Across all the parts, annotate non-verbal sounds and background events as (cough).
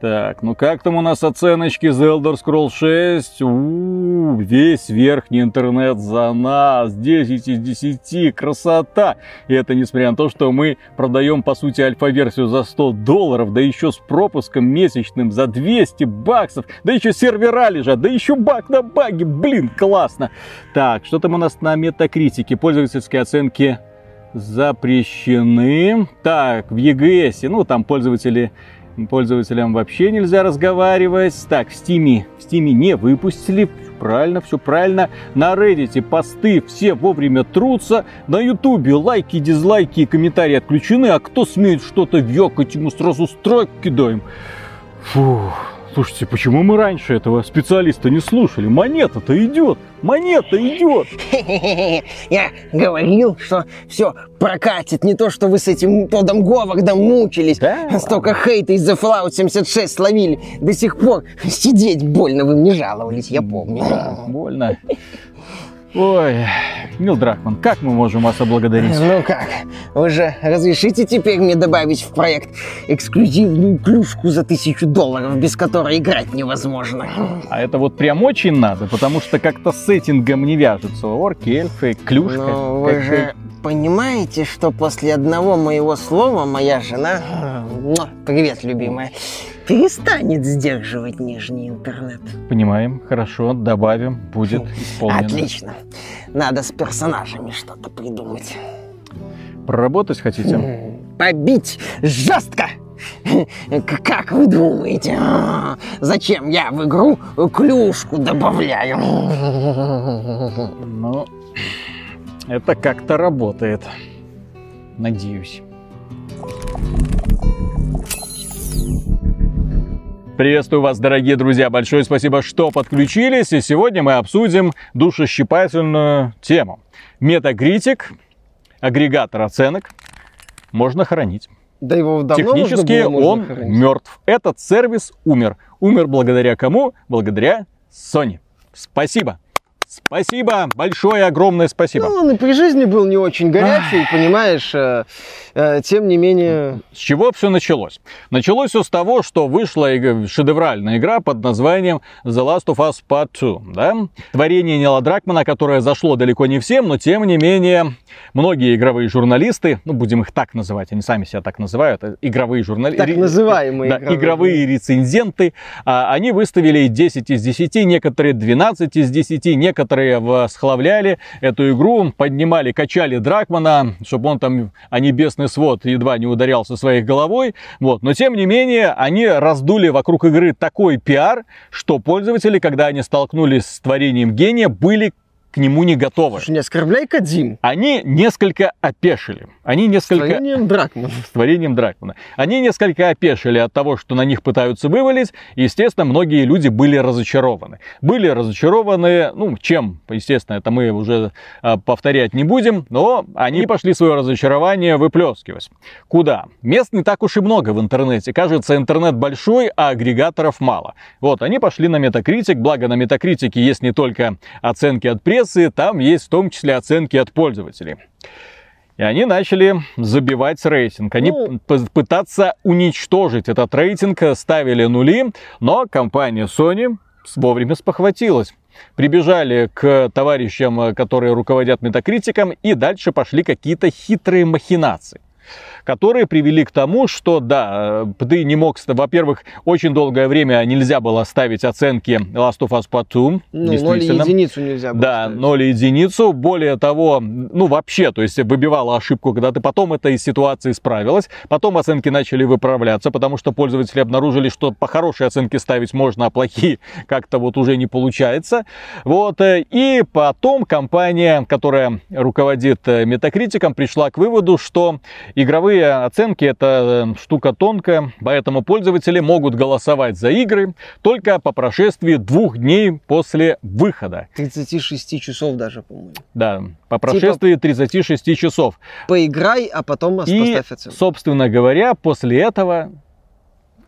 Так, ну как там у нас оценочки The Elder Scrolls 6? У-у-у, весь верхний интернет за нас. 10 из 10. Красота. И это несмотря на то, что мы продаем, по сути, альфа-версию за 100 долларов, да еще с пропуском месячным за 200 баксов, да еще сервера лежат, да еще баг на баге. Блин, классно. Так, что там у нас на метакритике? Пользовательские оценки запрещены. Так, в EGS, ну там пользователи пользователям вообще нельзя разговаривать. Так, в Steam, в Steam не выпустили. Правильно, все правильно. На Reddit посты все вовремя трутся. На Ютубе лайки, дизлайки и комментарии отключены. А кто смеет что-то векать, ему сразу страйк кидаем. Фух. Слушайте, почему мы раньше этого специалиста не слушали? Монета-то идет! Монета идет! (laughs) Я говорил, что все прокатит. Не то, что вы с этим Тодом Говардом мучились. Да? Столько хейта из-за Fallout 76 словили. До сих пор сидеть больно вы мне жаловались, я помню. Больно. Ой, Нил Дракман, как мы можем вас облагодарить? Ну как, вы же разрешите теперь мне добавить в проект эксклюзивную клюшку за тысячу долларов, без которой играть невозможно? А это вот прям очень надо, потому что как-то с сеттингом не вяжется. Орки, эльфы, клюшка. Ну, вы же понимаете, что после одного моего слова моя жена, привет, любимая, перестанет сдерживать нижний интернет. Понимаем, хорошо, добавим, будет исполнено. Отлично. Надо с персонажами что-то придумать. Проработать хотите? М, Побить жестко! Как вы думаете, а, зачем я в игру клюшку добавляю? Ну, это как-то работает. Надеюсь. Приветствую вас, дорогие друзья. Большое спасибо, что подключились. И сегодня мы обсудим душещипательную тему. Метакритик, агрегатор оценок, можно хранить. Да его давно Технически он мертв. Этот сервис умер. Умер благодаря кому? Благодаря Sony. Спасибо. Спасибо, большое, огромное спасибо. Ну, он и при жизни был не очень горячий, понимаешь, э, э, тем не менее... С чего все началось? Началось все с того, что вышла шедевральная игра под названием The Last of Us Part 2. Да? Творение Нила Дракмана, которое зашло далеко не всем, но тем не менее многие игровые журналисты, ну будем их так называть, они сами себя так называют, э, игровые журналисты. Так называемые Да, игровые. игровые рецензенты, а, они выставили 10 из 10, некоторые 12 из 10, некоторые восхваляли эту игру, поднимали, качали Дракмана, чтобы он там, а небесный свод едва не ударялся своей головой, вот. Но тем не менее, они раздули вокруг игры такой пиар, что пользователи, когда они столкнулись с творением гения, были к нему не готовы. Слушай, не оскорбляй Кадзим. Они несколько опешили. Они несколько Творением Дракмана. с (laughs) творением Дракмана. Они несколько опешили от того, что на них пытаются вывалить. И, естественно, многие люди были разочарованы. Были разочарованы, ну, чем, естественно, это мы уже а, повторять не будем, но они пошли свое разочарование выплескивать. Куда? Мест не так уж и много в интернете. Кажется, интернет большой, а агрегаторов мало. Вот, они пошли на Metacritic, благо на Метакритике есть не только оценки от прессы, там есть в том числе оценки от пользователей. И они начали забивать рейтинг. Они Ну. пытаться уничтожить этот рейтинг, ставили нули, но компания Sony вовремя спохватилась. Прибежали к товарищам, э, которые руководят метакритиком, и дальше пошли какие-то хитрые махинации которые привели к тому, что да, э, ты не мог, во-первых, очень долгое время нельзя было ставить оценки Last of Us Part 2, Ну, ноль и действительно. единицу нельзя было Да, ставить. 0 и единицу. Более того, ну вообще, то есть выбивала ошибку, когда ты потом этой ситуации справилась. Потом оценки начали выправляться, потому что пользователи обнаружили, что по хорошей оценке ставить можно, а плохие (laughs) как-то вот уже не получается. Вот. э, И потом компания, которая руководит э, метакритиком, пришла к выводу, что игровые оценки это э, штука тонкая, поэтому пользователи могут голосовать за игры только по прошествии двух дней после выхода. 36 часов даже, по-моему. Да, по прошествии 36 часов. Поиграй, а потом И, поставь оценку. собственно говоря, после этого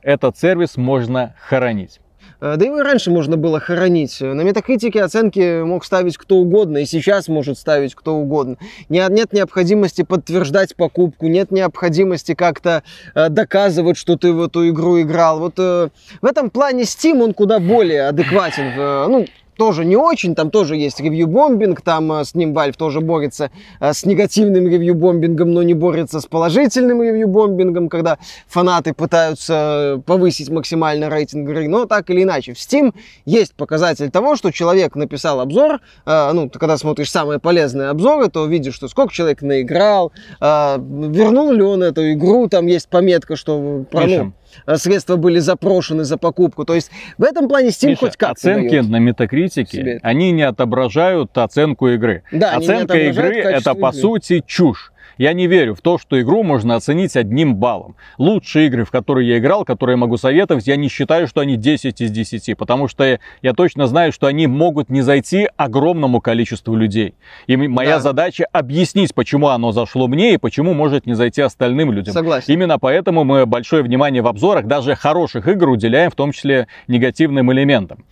этот сервис можно хоронить. Э, Да и раньше можно было хоронить. На метакритике оценки мог ставить кто угодно, и сейчас может ставить кто угодно. Не- Нет необходимости подтверждать покупку, нет необходимости как-то э, доказывать, что ты в эту игру играл. Вот э, в этом плане Steam, он куда более адекватен. Ну, тоже не очень, там тоже есть ревью-бомбинг, там э, с ним Valve тоже борется э, с негативным ревью-бомбингом, но не борется с положительным ревью-бомбингом, когда фанаты пытаются э, повысить максимально рейтинг игры, но так или иначе. В Steam есть показатель того, что человек написал обзор, ну, ты когда смотришь самые полезные обзоры, то видишь, что сколько человек наиграл, вернул ли он эту игру, там есть пометка, что э, средства были запрошены за покупку. То есть в этом плане Steam Миша, хоть как оценки на метакритике, они не отображают оценку игры. Да, Оценка игры это по игры. сути чушь. Я не верю в то, что игру можно оценить одним баллом. Лучшие игры, в которые я играл, которые могу советовать, я не считаю, что они 10 из 10, потому что я, я точно знаю, что они могут не зайти огромному количеству людей. И моя Да. задача объяснить, почему оно зашло мне и почему может не зайти остальным людям. Согласен. Именно поэтому мы большое внимание в обзорах даже хороших игр уделяем, в том числе негативным элементам.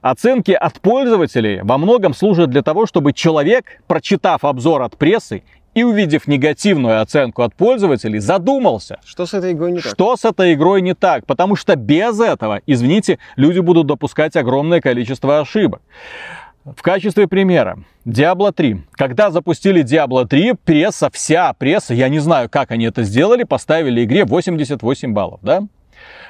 Оценки от пользователей во многом служат для того, чтобы человек, прочитав обзор от прессы и увидев негативную оценку от пользователей, задумался, Что с этой игрой не так? что с этой игрой не так, потому что без этого, извините, люди будут допускать огромное количество ошибок. В качестве примера, Diablo 3. Когда запустили Diablo 3, пресса, вся пресса, я не знаю, как они это сделали, поставили игре 88 баллов, да?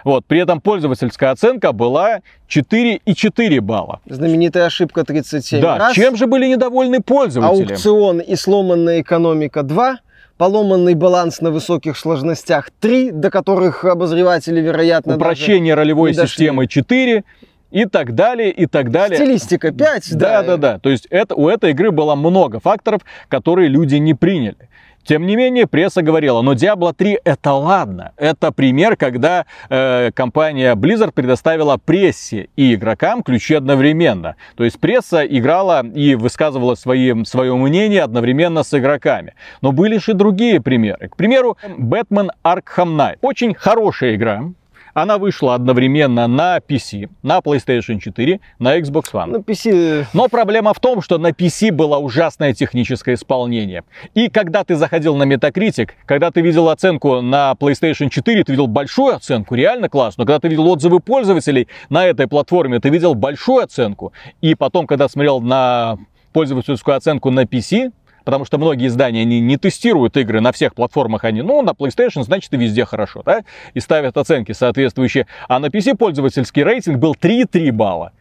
Вот, при этом пользовательская оценка была 4,4 балла. Знаменитая ошибка 37 да, раз. чем же были недовольны пользователи? Аукцион и сломанная экономика 2. Поломанный баланс на высоких сложностях 3, до которых обозреватели, вероятно, Упрощение ролевой системы 4 и так далее, и так далее. Стилистика 5, Да, да, да. То есть это, у этой игры было много факторов, которые люди не приняли. Тем не менее, пресса говорила, но Diablo 3 это ладно. Это пример, когда э, компания Blizzard предоставила прессе и игрокам ключи одновременно. То есть пресса играла и высказывала свои, свое мнение одновременно с игроками. Но были же и другие примеры. К примеру, Batman Arkham Knight. Очень хорошая игра. Она вышла одновременно на PC, на PlayStation 4, на Xbox One. На PC Но проблема в том, что на PC было ужасное техническое исполнение. И когда ты заходил на Metacritic, когда ты видел оценку на PlayStation 4, ты видел большую оценку, реально классно. Но когда ты видел отзывы пользователей на этой платформе, ты видел большую оценку. И потом, когда смотрел на пользовательскую оценку на PC, Потому что многие издания они не тестируют игры на всех платформах, они, ну, на PlayStation, значит, и везде хорошо, да? И ставят оценки соответствующие. А на PC пользовательский рейтинг был 3,3 балла.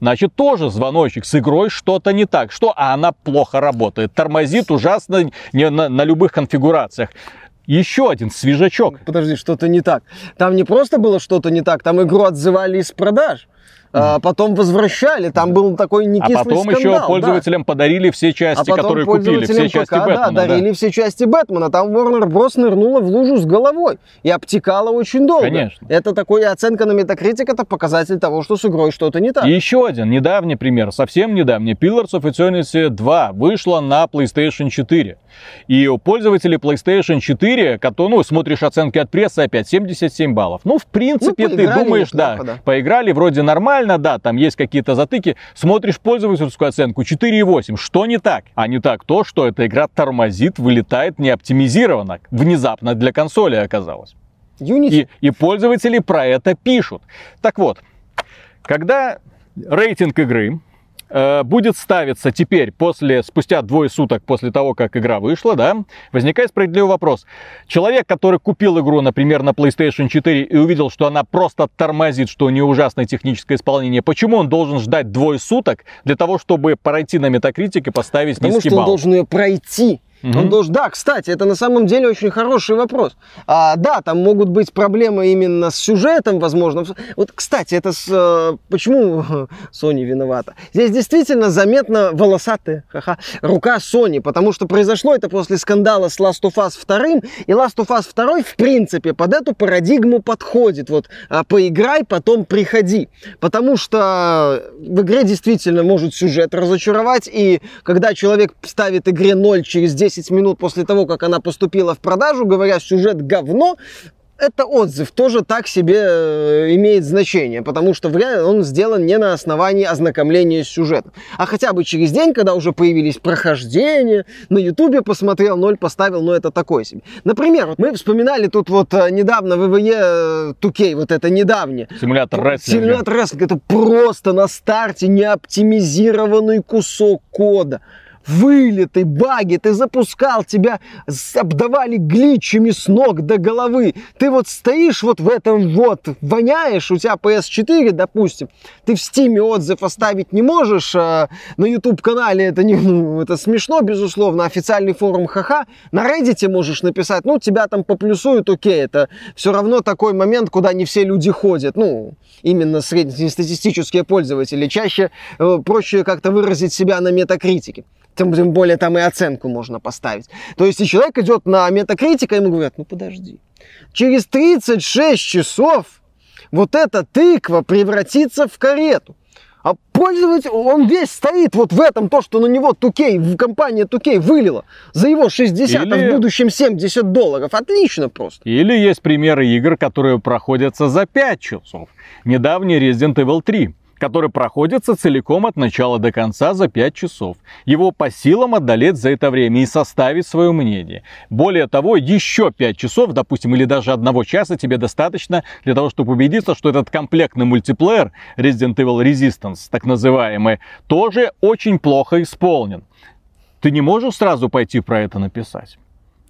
Значит, тоже звоночек, с игрой что-то не так. Что? А она плохо работает, тормозит ужасно не, на, на любых конфигурациях. Еще один свежачок. Подожди, что-то не так. Там не просто было что-то не так, там игру отзывали из продаж. А потом возвращали, там был такой А некислый потом скандал. еще да. пользователям подарили все А части, потом которые купили, все части ПК, Бэтмена. да, дарили все части Бэтмена. Там Warner Bros. нырнула в лужу с головой и обтекала очень долго. Конечно. Это такой оценка на Metacritic, это показатель того, что с игрой что-то не так. И еще один недавний пример, совсем недавний. Pillars of Eternity 2 вышла на PlayStation 4. И у пользователей PlayStation 4, которые, ну, смотришь оценки от прессы, опять 77 баллов. Ну, в принципе, Ну, ты думаешь, неплохо, да, да. поиграли вроде нормально, да, там есть какие-то затыки. Смотришь пользовательскую оценку 4,8. Что не так? А не так то, что эта игра тормозит, вылетает не оптимизирована. Внезапно для консоли оказалось. Unity. И, и пользователи про это пишут. Так вот, когда рейтинг игры будет ставиться теперь, после, спустя двое суток после того, как игра вышла, да, возникает справедливый вопрос. Человек, который купил игру, например, на PlayStation 4 и увидел, что она просто тормозит, что у нее ужасное техническое исполнение, почему он должен ждать двое суток для того, чтобы пройти на Metacritic и поставить Потому низкий что он балл? должен ее пройти. Мгм. Он должен... Да, кстати, это на самом деле очень хороший вопрос. А, да, там могут быть проблемы именно с сюжетом, возможно. Вот, кстати, это с, э, почему (laughs) Sony виновата? Здесь действительно заметно волосатая ха-ха, рука Sony, потому что произошло это после скандала с Last of Us 2, и Last of Us 2 в принципе под эту парадигму подходит. Вот а, поиграй, потом приходи. Потому что в игре действительно может сюжет разочаровать, и когда человек ставит игре 0 через 10 минут после того, как она поступила в продажу, говоря, сюжет говно, это отзыв тоже так себе э, имеет значение, потому что он сделан не на основании ознакомления с сюжетом, а хотя бы через день, когда уже появились прохождения, на ютубе посмотрел, ноль поставил, но это такое себе. Например, мы вспоминали тут вот э, недавно ВВЕ 2K, вот это недавнее. Симулятор рестлинга. Симулятор рестлинга, это просто на старте неоптимизированный кусок кода вылеты, баги, ты запускал, тебя обдавали гличами с ног до головы. Ты вот стоишь вот в этом вот, воняешь, у тебя PS4, допустим, ты в Стиме отзыв оставить не можешь, а на YouTube-канале это, не, ну, это смешно, безусловно, официальный форум ха-ха, на Reddit можешь написать, ну, тебя там поплюсуют, окей, это все равно такой момент, куда не все люди ходят, ну, именно среднестатистические пользователи, чаще э, проще как-то выразить себя на метакритике тем, тем более там и оценку можно поставить. То есть, и человек идет на метакритика, ему говорят, ну подожди, через 36 часов вот эта тыква превратится в карету. А пользователь, он весь стоит вот в этом, то, что на него Тукей, в компания Тукей вылила за его 60, Или... а в будущем 70 долларов. Отлично просто. Или есть примеры игр, которые проходятся за 5 часов. Недавний Resident Evil 3 который проходится целиком от начала до конца за 5 часов. Его по силам одолеть за это время и составить свое мнение. Более того, еще 5 часов, допустим, или даже одного часа тебе достаточно для того, чтобы убедиться, что этот комплектный мультиплеер Resident Evil Resistance, так называемый, тоже очень плохо исполнен. Ты не можешь сразу пойти про это написать.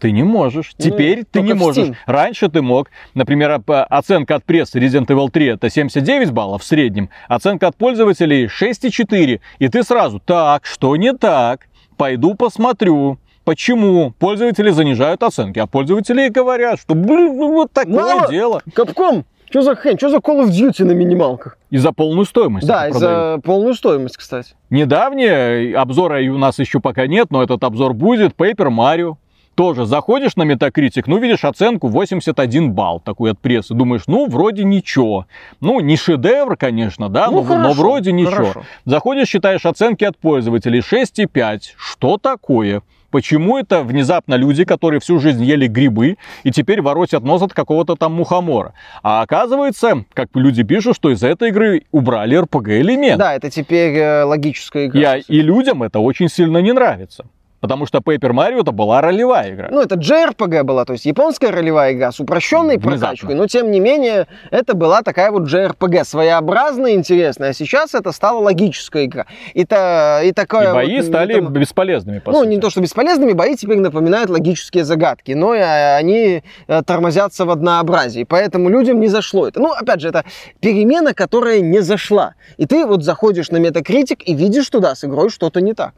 Ты не можешь. Ну, Теперь ты не можешь. Раньше ты мог. Например, оценка от прессы Resident Evil 3 это 79 баллов в среднем. Оценка от пользователей 6,4. И ты сразу, так, что не так? Пойду посмотрю. Почему пользователи занижают оценки, а пользователи говорят, что, блин, ну вот такое Мало. дело. Капком, что за хрень? Что за Call of Duty на минималках? И за полную стоимость. Да, и за полную стоимость, кстати. Недавнее, обзора у нас еще пока нет, но этот обзор будет, Paper Mario тоже заходишь на Metacritic, ну, видишь оценку 81 балл такой от прессы. Думаешь, ну, вроде ничего. Ну, не шедевр, конечно, да, ну, но, хорошо, но вроде ничего. Хорошо. Заходишь, считаешь оценки от пользователей 6,5. Что такое? Почему это внезапно люди, которые всю жизнь ели грибы и теперь воротят нос от какого-то там мухомора? А оказывается, как люди пишут, что из этой игры убрали RPG элемент. Да, это теперь э, логическая игра. И, и людям это очень сильно не нравится. Потому что Paper Mario это была ролевая игра. Ну, это JRPG была, то есть японская ролевая игра с упрощенной Внезапно. прокачкой. Но, тем не менее, это была такая вот JRPG, своеобразная, интересная. А сейчас это стала логическая игра. И, та, и такая... И бои вот, стали там, бесполезными, по Ну, сути. не то, что бесполезными, бои теперь напоминают логические загадки. Но и они э, тормозятся в однообразии. Поэтому людям не зашло это. Ну, опять же, это перемена, которая не зашла. И ты вот заходишь на Metacritic и видишь, что да, с игрой что-то не так.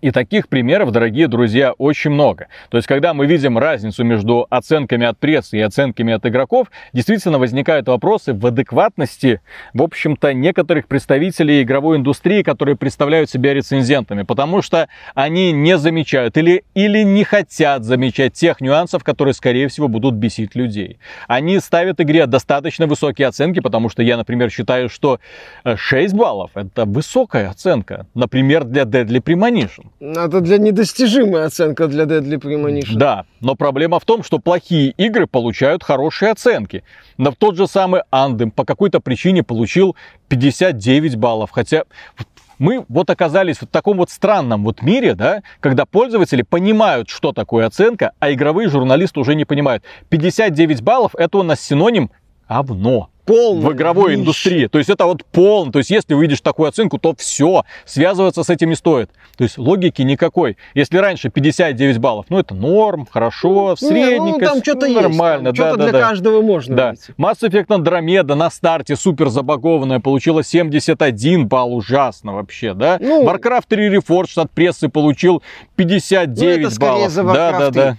И таких примеров, дорогие друзья, очень много. То есть, когда мы видим разницу между оценками от прессы и оценками от игроков, действительно возникают вопросы в адекватности, в общем-то, некоторых представителей игровой индустрии, которые представляют себя рецензентами, потому что они не замечают или, или не хотят замечать тех нюансов, которые, скорее всего, будут бесить людей. Они ставят игре достаточно высокие оценки, потому что я, например, считаю, что 6 баллов это высокая оценка, например, для Deadly Premonition. Это для недостижимая оценка для Deadly Premonition. Да, но проблема в том, что плохие игры получают хорошие оценки. Но тот же самый Андем по какой-то причине получил 59 баллов, хотя мы вот оказались в таком вот странном вот мире, да, когда пользователи понимают, что такое оценка, а игровые журналисты уже не понимают. 59 баллов это у нас синоним говно полный в игровой вещь. индустрии. То есть это вот полный. То есть если увидишь такую оценку, то все, связываться с этим не стоит. То есть логики никакой. Если раньше 59 баллов, ну это норм, хорошо, средненько, ну, там что-то нормально. Есть, там, да, что-то да, для да. каждого можно да. найти. Mass Effect Andromeda на старте супер забагованная, получила 71 балл, ужасно вообще, да? Ну, Warcraft 3 Reforged от прессы получил 59 ну, это баллов. За Warcraft да, да, да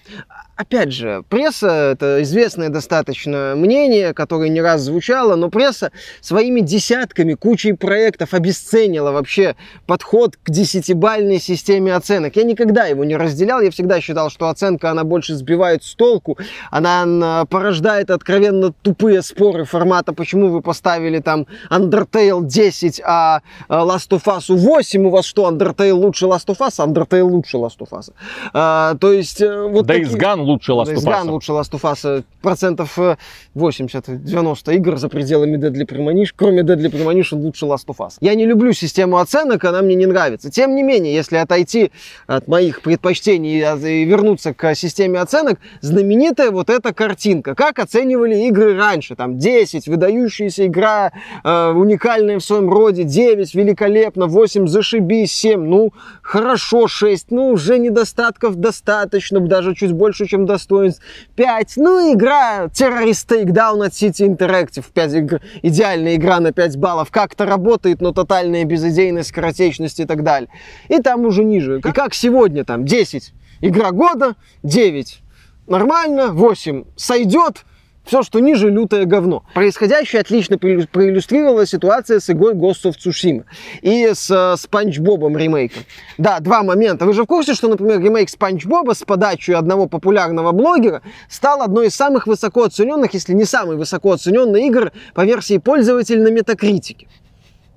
опять же, пресса, это известное достаточно мнение, которое не раз звучало, но пресса своими десятками, кучей проектов обесценила вообще подход к десятибальной системе оценок. Я никогда его не разделял, я всегда считал, что оценка, она больше сбивает с толку, она порождает откровенно тупые споры формата, почему вы поставили там Undertale 10, а Last of Us 8, у вас что, Undertale лучше Last of Us, а Undertale лучше Last of Us. А, то есть... Э, вот Days такие... Gone Gone лучше Last of Us. Gone лучше Last of Us. Процентов э, 80-90 игр за пределами Deadly Premonition. Кроме Deadly Premonition лучше Last of Us. Я не люблю систему оценок, она мне не нравится. Тем не менее, если отойти от моих предпочтений и и вернуться к системе оценок, знаменитая вот эта картинка. Как оценивали игры раньше? Там 10, выдающаяся игра, э, уникальная в своем роде, 9, великолепно, 8, зашибись, 7, ну, хорошо, 6, ну, уже недостатков достаточно, даже чуть больше, чем достоинств, 5, ну, игра Terrorist Takedown от City Interactive, 5 игр, идеальная игра на 5 баллов, как-то работает, но тотальная безыдейность, скоротечность и так далее. И там уже ниже. И как сегодня там? 10, игра года, 9, нормально, 8, сойдет, все, что ниже, лютое говно. Происходящее отлично проиллю- проиллюстрировала ситуация с игрой Ghost of Tsushima и с э, Спанч Бобом ремейком. Да, два момента. Вы же в курсе, что, например, ремейк Спанч Боба с подачей одного популярного блогера стал одной из самых высоко оцененных, если не самой высоко оцененной игр по версии пользователя на Метакритике.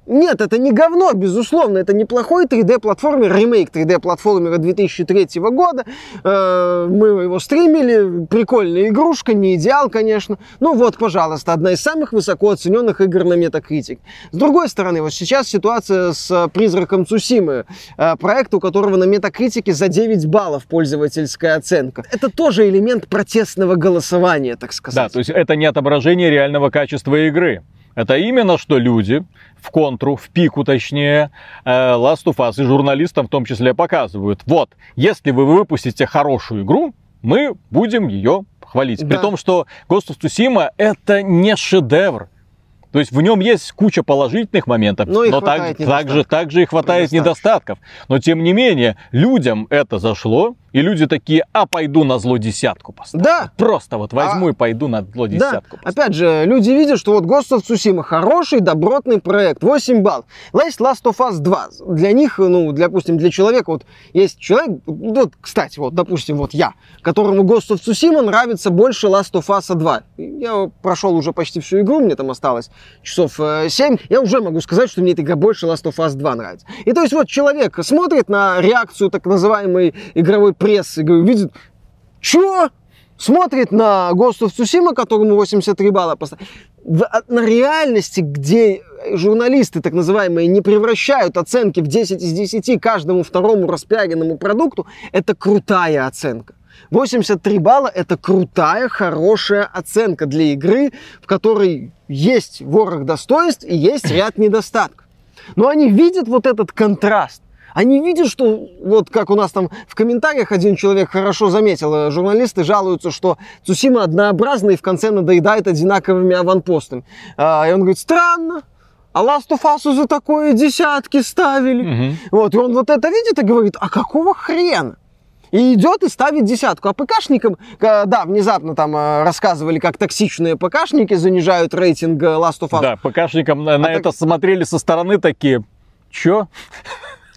Нет, это не говно, безусловно, это неплохой 3D-платформер, ремейк 3D-платформера 2003 года. Э, Мы его стримили, прикольная игрушка, не идеал, конечно. Ну вот, пожалуйста, одна из самых высоко оцененных игр на Metacritic. С другой стороны, вот сейчас ситуация с «Призраком Цусимы», э, проект, у которого на Метакритике за 9 баллов пользовательская оценка. Это тоже элемент протестного голосования, так сказать. Да, то есть это не отображение реального качества игры. Это именно что люди в контру, в пику точнее, э, Last of Us и журналистам в том числе показывают. Вот, если вы выпустите хорошую игру, мы будем ее хвалить. При Да. том, что Ghost of Tsushima это не шедевр. То есть в нем есть куча положительных моментов, Но и но так, также, также и хватает Недостатков. недостатков. Но тем не менее, людям это зашло, и люди такие, а пойду на зло десятку поставлю. Да, Просто вот возьму А- и пойду на зло Да, десятку. поставлю. опять же, люди видят, что вот Ghost of Tsushima хороший, добротный проект, 8 баллов. Есть Last of Us 2. Для них, ну, для, допустим, для человека, вот есть человек, вот, кстати, вот, допустим, вот я, которому Ghost of Tsushima нравится больше Last of Us 2. Я прошел уже почти всю игру, мне там осталось часов э, 7. Я уже могу сказать, что мне эта игра больше Last of Us 2 нравится. И то есть вот человек смотрит на реакцию так называемой игровой прессы, и говорит, видит, Чё? Смотрит на Ghost of которому 83 балла поставили. А- На реальности, где журналисты, так называемые, не превращают оценки в 10 из 10 каждому второму распиаренному продукту, это крутая оценка. 83 балла – это крутая, хорошая оценка для игры, в которой есть ворох достоинств и есть ряд недостатков. Но они видят вот этот контраст. Они видят, что вот как у нас там в комментариях один человек хорошо заметил, э, журналисты жалуются, что Цусима однообразна и в конце надоедает одинаковыми аванпостами. А, и он говорит, странно, а Last of Us за такое десятки ставили. Мгм. Вот, и он вот это видит и говорит, а какого хрена? И идет и ставит десятку. А ПКшникам, да, внезапно там э, рассказывали, как токсичные ПКшники занижают рейтинг э, Last of Us. Да, ПКшникам на, на А так- это смотрели со стороны такие, чё?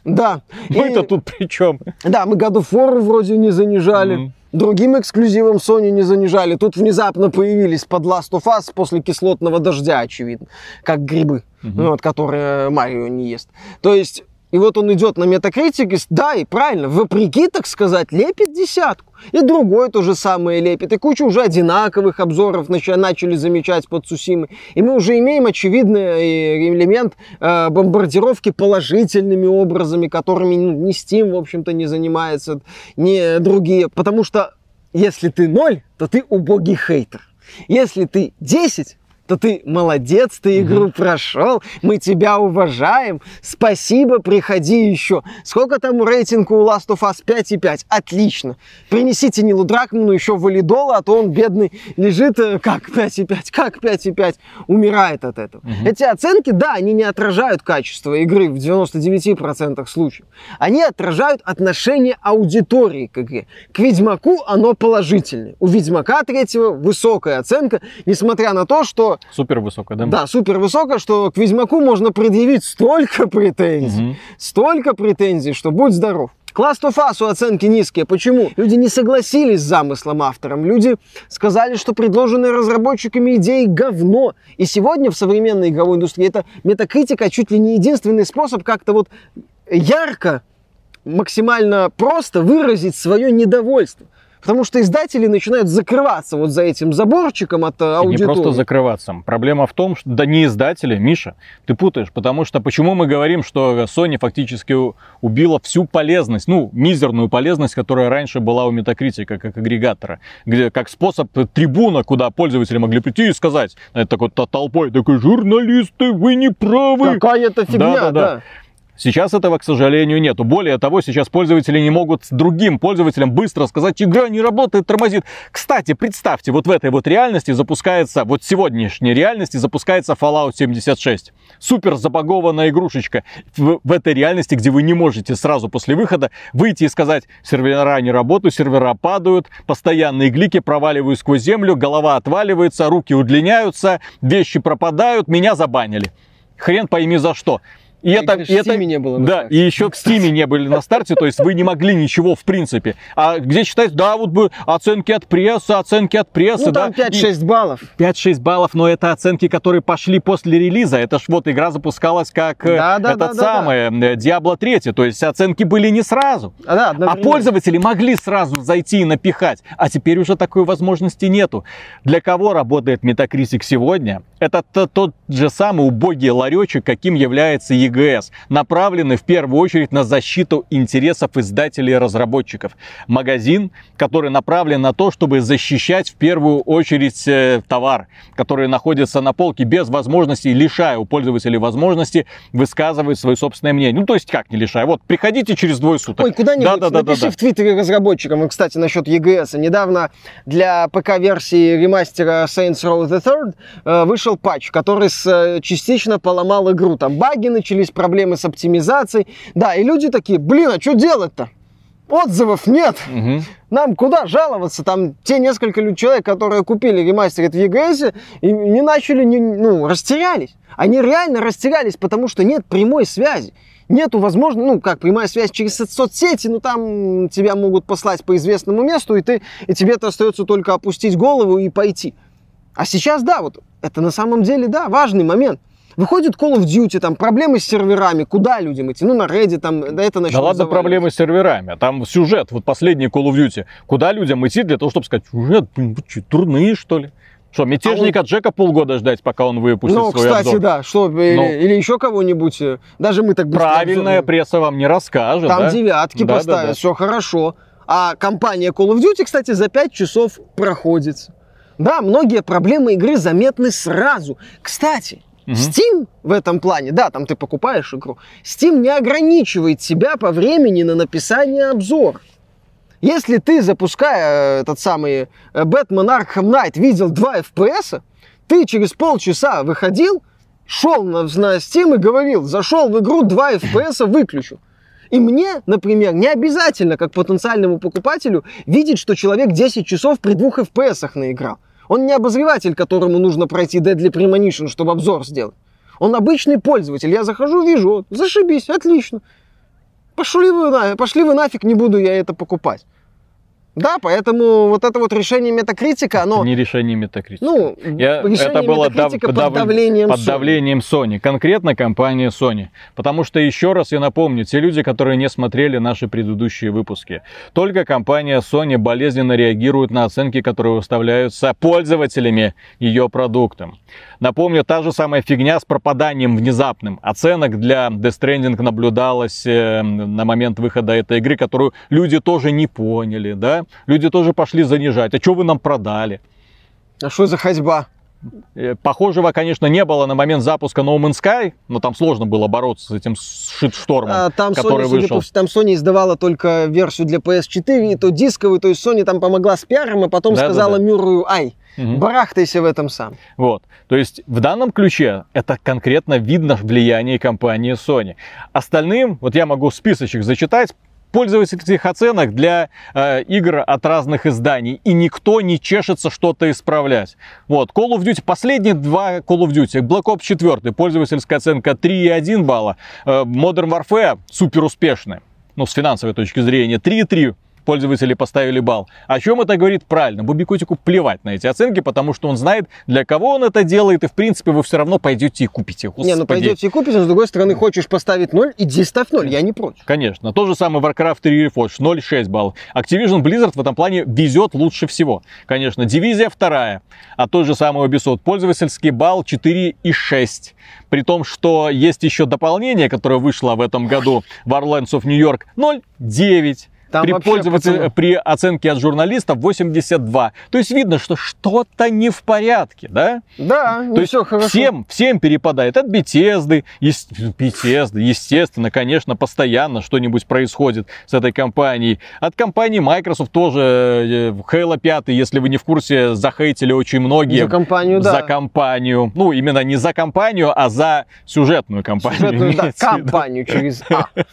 Да. Мы-то И- тут при чем? Да, мы of War вроде не занижали. Другим эксклюзивом Sony не занижали. Тут внезапно появились под Last of Us после кислотного дождя, очевидно. Как грибы, ну, вот, которые Марио не ест. То есть, и вот он идет на Metacritic, и да, и правильно, вопреки, так сказать, лепит десятку. И другой то же самое лепит. И кучу уже одинаковых обзоров нача- начали замечать под Цусимой. И мы уже имеем очевидный э, элемент э, бомбардировки положительными образами, которыми ну, ни Steam, в общем-то, не занимается, ни другие. Потому что если ты ноль, то ты убогий хейтер. Если ты 10, то ты молодец, ты игру прошел, мы тебя уважаем, спасибо, приходи еще. Сколько там рейтинг у Last of Us 5,5? Отлично. Принесите Нилу Дракману еще валидола, а то он бедный лежит, э, как 5,5, как 5,5, умирает от этого. Эти оценки, да, они не отражают качество игры в 99% случаев. Они отражают отношение аудитории к игре. К Ведьмаку оно положительное. У Ведьмака третьего высокая оценка, несмотря на то, что Супер высокая, да? да, супер высокая, что к Ведьмаку можно предъявить столько претензий, Мгм. столько претензий, что будь здоров. К Last of Us у оценки низкие. Почему? Люди не согласились с замыслом автором. Люди сказали, что предложенные разработчиками идеи говно. И сегодня в современной игровой индустрии это метакритика чуть ли не единственный способ как-то вот ярко, максимально просто выразить свое недовольство. Потому что издатели начинают закрываться вот за этим заборчиком от э, аудитории. Не просто закрываться. Проблема в том, что да не издатели, Миша, ты путаешь, потому что почему мы говорим, что Sony фактически убила всю полезность, ну, мизерную полезность, которая раньше была у Metacritic как агрегатора, где как способ трибуна, куда пользователи могли прийти и сказать, это такой толпой, такой, журналисты, вы не правы. Какая-то фигня, да. да, да. Сейчас этого, к сожалению, нету. Более того, сейчас пользователи не могут другим пользователям быстро сказать, игра не работает, тормозит. Кстати, представьте, вот в этой вот реальности запускается, вот сегодняшней реальности запускается Fallout 76. Супер забагованная игрушечка. В, в этой реальности, где вы не можете сразу после выхода выйти и сказать, сервера не работают, сервера падают, постоянные глики, проваливаю сквозь землю, голова отваливается, руки удлиняются, вещи пропадают, меня забанили. Хрен пойми за что. И это, и это, не было да, и еще в Стиме не были на старте, то есть вы не могли ничего в принципе. А где считать, да, вот бы оценки от прессы, оценки от прессы, ну, да. 5-6 баллов. 5-6 баллов, но это оценки, которые пошли после релиза. Это ж вот игра запускалась как э, да, да, этот да, самый да, да. Diablo 3, то есть оценки были не сразу. А, да, а пользователи могли сразу зайти и напихать, а теперь уже такой возможности нету. Для кого работает Metacritic сегодня? Это тот же самый убогий ларечек, каким является ЕГС, направленный в первую очередь на защиту интересов издателей и разработчиков. Магазин, который направлен на то, чтобы защищать в первую очередь э, товар, который находится на полке без возможности, лишая у пользователей возможности высказывать свое собственное мнение. Ну, то есть как не лишая? Вот, приходите через двое суток. Ой, куда-нибудь да, да, напиши да, да, в Твиттере разработчикам. И, кстати, насчет ЕГС. Недавно для ПК-версии ремастера Saints Row the Third э, вышел патч, который э, частично поломал игру. Там баги начались, проблемы с оптимизацией. Да, и люди такие, блин, а что делать-то? Отзывов нет. Угу. Нам куда жаловаться? Там те несколько человек, которые купили ремастер в EGS, и не начали, не, ну, растерялись. Они реально растерялись, потому что нет прямой связи. Нету возможности, ну, как прямая связь через соцсети, ну, там тебя могут послать по известному месту, и, ты, и тебе-то остается только опустить голову и пойти. А сейчас, да, вот это на самом деле, да, важный момент. Выходит Call of Duty, там проблемы с серверами, куда людям идти? Ну, на Reddit, там, да это начнут Да ладно, проблемы с серверами, там сюжет, вот последний Call of Duty. Куда людям идти для того, чтобы сказать, сюжет, блин, вы что, турные, что ли? Что, мятежника а он... Джека полгода ждать, пока он выпустит ну, свой кстати, обзор? да, что, или, ну, или еще кого-нибудь, э, даже мы так быстро... Правильная обзор... пресса вам не расскажет, Там да? девятки да, поставят, да, да. все хорошо. А компания Call of Duty, кстати, за 5 часов проходится. Да, многие проблемы игры заметны сразу. Кстати, Steam в этом плане, да, там ты покупаешь игру, Steam не ограничивает себя по времени на написание обзора. Если ты, запуская э, этот самый э, Batman Arkham Knight, видел 2 FPS, ты через полчаса выходил, шел на, на Steam и говорил, зашел в игру 2 FPS, выключу. И мне, например, не обязательно, как потенциальному покупателю, видеть, что человек 10 часов при двух FPS наиграл. Он не обозреватель, которому нужно пройти Deadly Premonition, чтобы обзор сделать. Он обычный пользователь. Я захожу, вижу, вот, зашибись, отлично. Пошли вы, пошли вы нафиг, не буду я это покупать. Да, поэтому вот это вот решение метакритика, оно... Не решение метакритика. Ну, Я, решение это было дав, под, дав, давлением под Sony. давлением Sony. Конкретно компания Sony. Потому что, еще раз я напомню, те люди, которые не смотрели наши предыдущие выпуски, только компания Sony болезненно реагирует на оценки, которые выставляются пользователями ее продуктом. Напомню, та же самая фигня с пропаданием внезапным оценок для Death Stranding наблюдалась э, на момент выхода этой игры, которую люди тоже не поняли, да? Люди тоже пошли занижать. А что вы нам продали? А что за ходьба? Э, похожего, конечно, не было на момент запуска No Man's Sky, но там сложно было бороться с этим шит-штормом, а, там который Sony, вышел. По, там Sony издавала только версию для PS4, и то дисковую, то есть Sony там помогла с пиаром, а потом да, сказала да, да. Мюррею, ай, угу. барахтайся в этом сам. Вот, то есть в данном ключе это конкретно видно влияние компании Sony. Остальным, вот я могу списочек зачитать, пользовательских оценок для э, игр от разных изданий, и никто не чешется что-то исправлять. Вот, Call of Duty, последние два Call of Duty, Black Ops 4, пользовательская оценка 3,1 балла, э, Modern Warfare супер успешная, ну, с финансовой точки зрения, 3,3 пользователи поставили балл. О чем это говорит правильно? Бубикотику плевать на эти оценки, потому что он знает, для кого он это делает, и в принципе вы все равно пойдете и купите. Не, ну Господи. пойдете и купите, но с другой стороны, хочешь поставить 0, иди ставь 0, я не против. Конечно. То же самое Warcraft 3 Reforged, 0,6 баллов. Activision Blizzard в этом плане везет лучше всего. Конечно, дивизия вторая, а тот же самый Ubisoft пользовательский балл 4,6. При том, что есть еще дополнение, которое вышло в этом году, Warlands of New York 0,9. Там при, пацаны. при оценке от журналистов 82. То есть видно, что что-то не в порядке, да? Да, То есть все хорошо. всем, всем перепадает. От Bethesda, ес- Bethesda, естественно, конечно, постоянно что-нибудь происходит с этой компанией. От компании Microsoft тоже э, Halo 5, если вы не в курсе, захейтили очень многие. За компанию, да. За компанию. Ну, именно не за компанию, а за сюжетную компанию. Сюжетную, да, компанию через А. (laughs)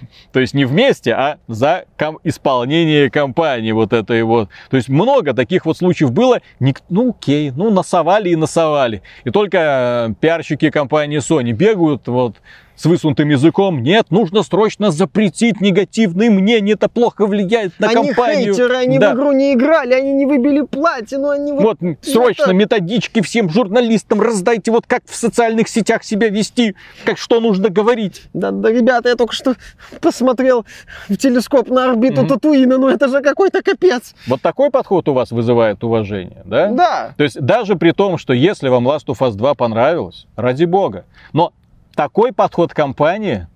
(laughs) То есть не вместе, а за ком- исполнение кампании вот этой вот. То есть много таких вот случаев было. Ник- Ну окей, ну насовали и насовали. И только э, пиарщики компании Sony бегают вот с высунутым языком. Нет, нужно срочно запретить негативные мнения. Это плохо влияет на они компанию. хейтеры, они Да. в игру не играли, они не выбили платину, они вот... Вот срочно это- методички всем журналистам раздайте, вот как в социальных сетях себя вести, как что нужно говорить. Да, да, ребята, я только что посмотрел в телескоп на орбиту Мгм. Татуина, ну это же какой-то капец. Вот такой подход у вас вызывает уважение, да? Да. То есть даже при том, что если вам Last of Us 2 понравилось, ради бога, но такой подход компании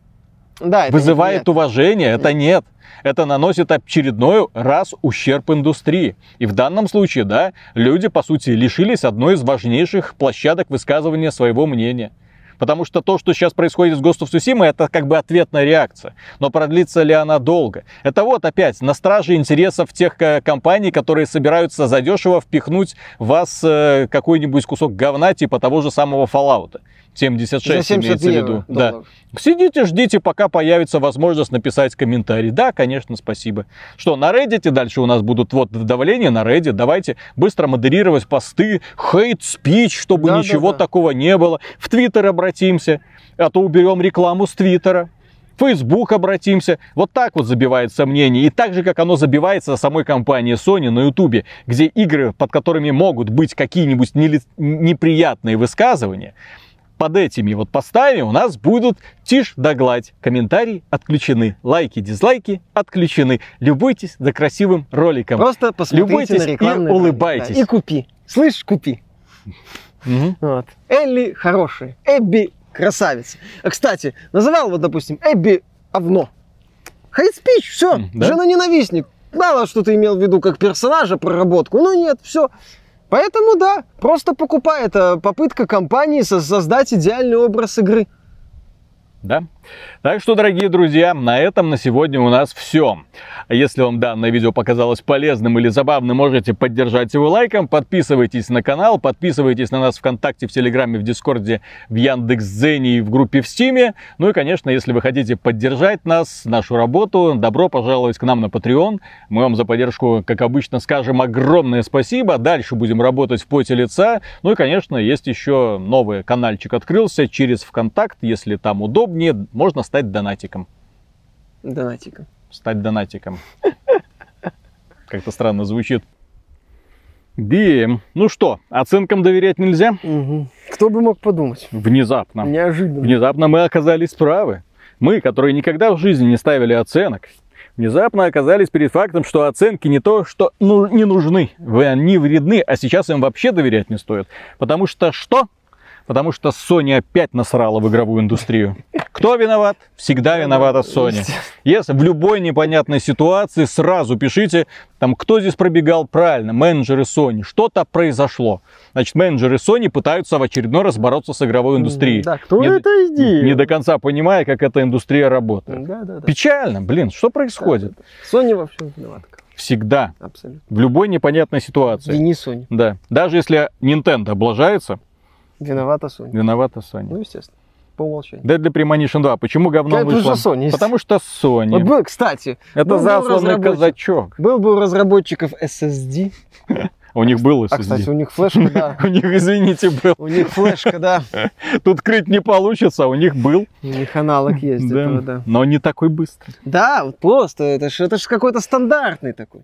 Да, вызывает неприятно. уважение, это нет. Это наносит очередной раз ущерб индустрии. И в данном случае, да, люди, по сути, лишились одной из важнейших площадок высказывания своего мнения. Потому что то, что сейчас происходит с Ghost of Tsushima, это как бы ответная реакция. Но продлится ли она долго? Это вот опять на страже интересов тех э, компаний, которые собираются задешево впихнуть в вас э, какой-нибудь кусок говна типа того же самого Fallout. 76 За 70 имеется в виду. Да. Сидите, ждите, пока появится возможность написать комментарий. Да, конечно, спасибо. Что, на Reddit дальше у нас будут вот давление на Reddit. Давайте быстро модерировать посты, хейт спич, чтобы Да, да, ничего да. такого не было. В Твиттер обратимся, а то уберем рекламу с Твиттера. Facebook обратимся. Вот так вот забивается мнение. И так же, как оно забивается самой компании Sony на YouTube, где игры, под которыми могут быть какие-нибудь неприятные высказывания, под этими вот постами у нас будут тишь да гладь. Комментарии отключены. Лайки, дизлайки отключены. Любуйтесь за красивым роликом. Просто посмотрите Любуйтесь на и улыбайтесь. ролик, да, и купи. Слышь, купи. Мгм. Вот. Элли хорошая, Эбби красавица. А, кстати, называл вот, допустим, Эбби овно. Хейт спич, все, да? жена-ненавистник. Мало что ты имел в виду как персонажа, проработку. Ну нет, все. Поэтому да, просто покупай. Это попытка компании со- создать идеальный образ игры. Да? Так что, дорогие друзья, на этом на сегодня у нас все. Если вам данное видео показалось полезным или забавным, можете поддержать его лайком, подписывайтесь на канал, подписывайтесь на нас ВКонтакте, в Телеграме, в Дискорде, в Яндекс.Дзене и в группе в Стиме. Ну и, конечно, если вы хотите поддержать нас, нашу работу, добро пожаловать к нам на Patreon. Мы вам за поддержку, как обычно, скажем огромное спасибо. Дальше будем работать в поте лица. Ну и, конечно, есть еще новый каналчик открылся через ВКонтакт. Если там удобнее, можно стать донатиком. Донатика. Стать донатиком. (laughs) Как-то странно звучит. Бим. Ну что, оценкам доверять нельзя? Мгм. Кто бы мог подумать? Внезапно. Неожиданно. Внезапно мы оказались правы. Мы, которые никогда в жизни не ставили оценок, внезапно оказались перед фактом, что оценки не то, что ну, не нужны, они вредны, а сейчас им вообще доверять не стоит. Потому что что? Потому что Sony опять насрала в игровую индустрию. Кто виноват? Всегда виновата Sony. Если в любой непонятной ситуации сразу пишите, там, кто здесь пробегал правильно, менеджеры Sony, что-то произошло. Значит, менеджеры Sony пытаются в очередной раз бороться с игровой индустрией. Да, кто Не- это сделал? Не до конца понимая, как эта индустрия работает. Да, да, да. Печально, блин, что происходит? Sony во всем виноватка. Всегда, Абсолютно. в любой непонятной ситуации. Вини Sony. Да, даже если Nintendo облажается, Виновата Sony. виновата Sony. Ну, естественно. По умолчанию. Deadly Premonition 2, почему говно Это вышло? же Sony, Потому что Sony. Вот был, кстати, Это был засланный разработчик- казачок. Был бы у разработчиков SSD. (laughs) У них был А, кстати, SSD. у них флешка, да. (laughs) У них, извините, был. У них флешка, да. (laughs) Тут крыть не получится, а у них был. У них аналог есть Да. этого, да. Но не такой быстрый. Да, просто, это ж, это ж какой-то стандартный такой.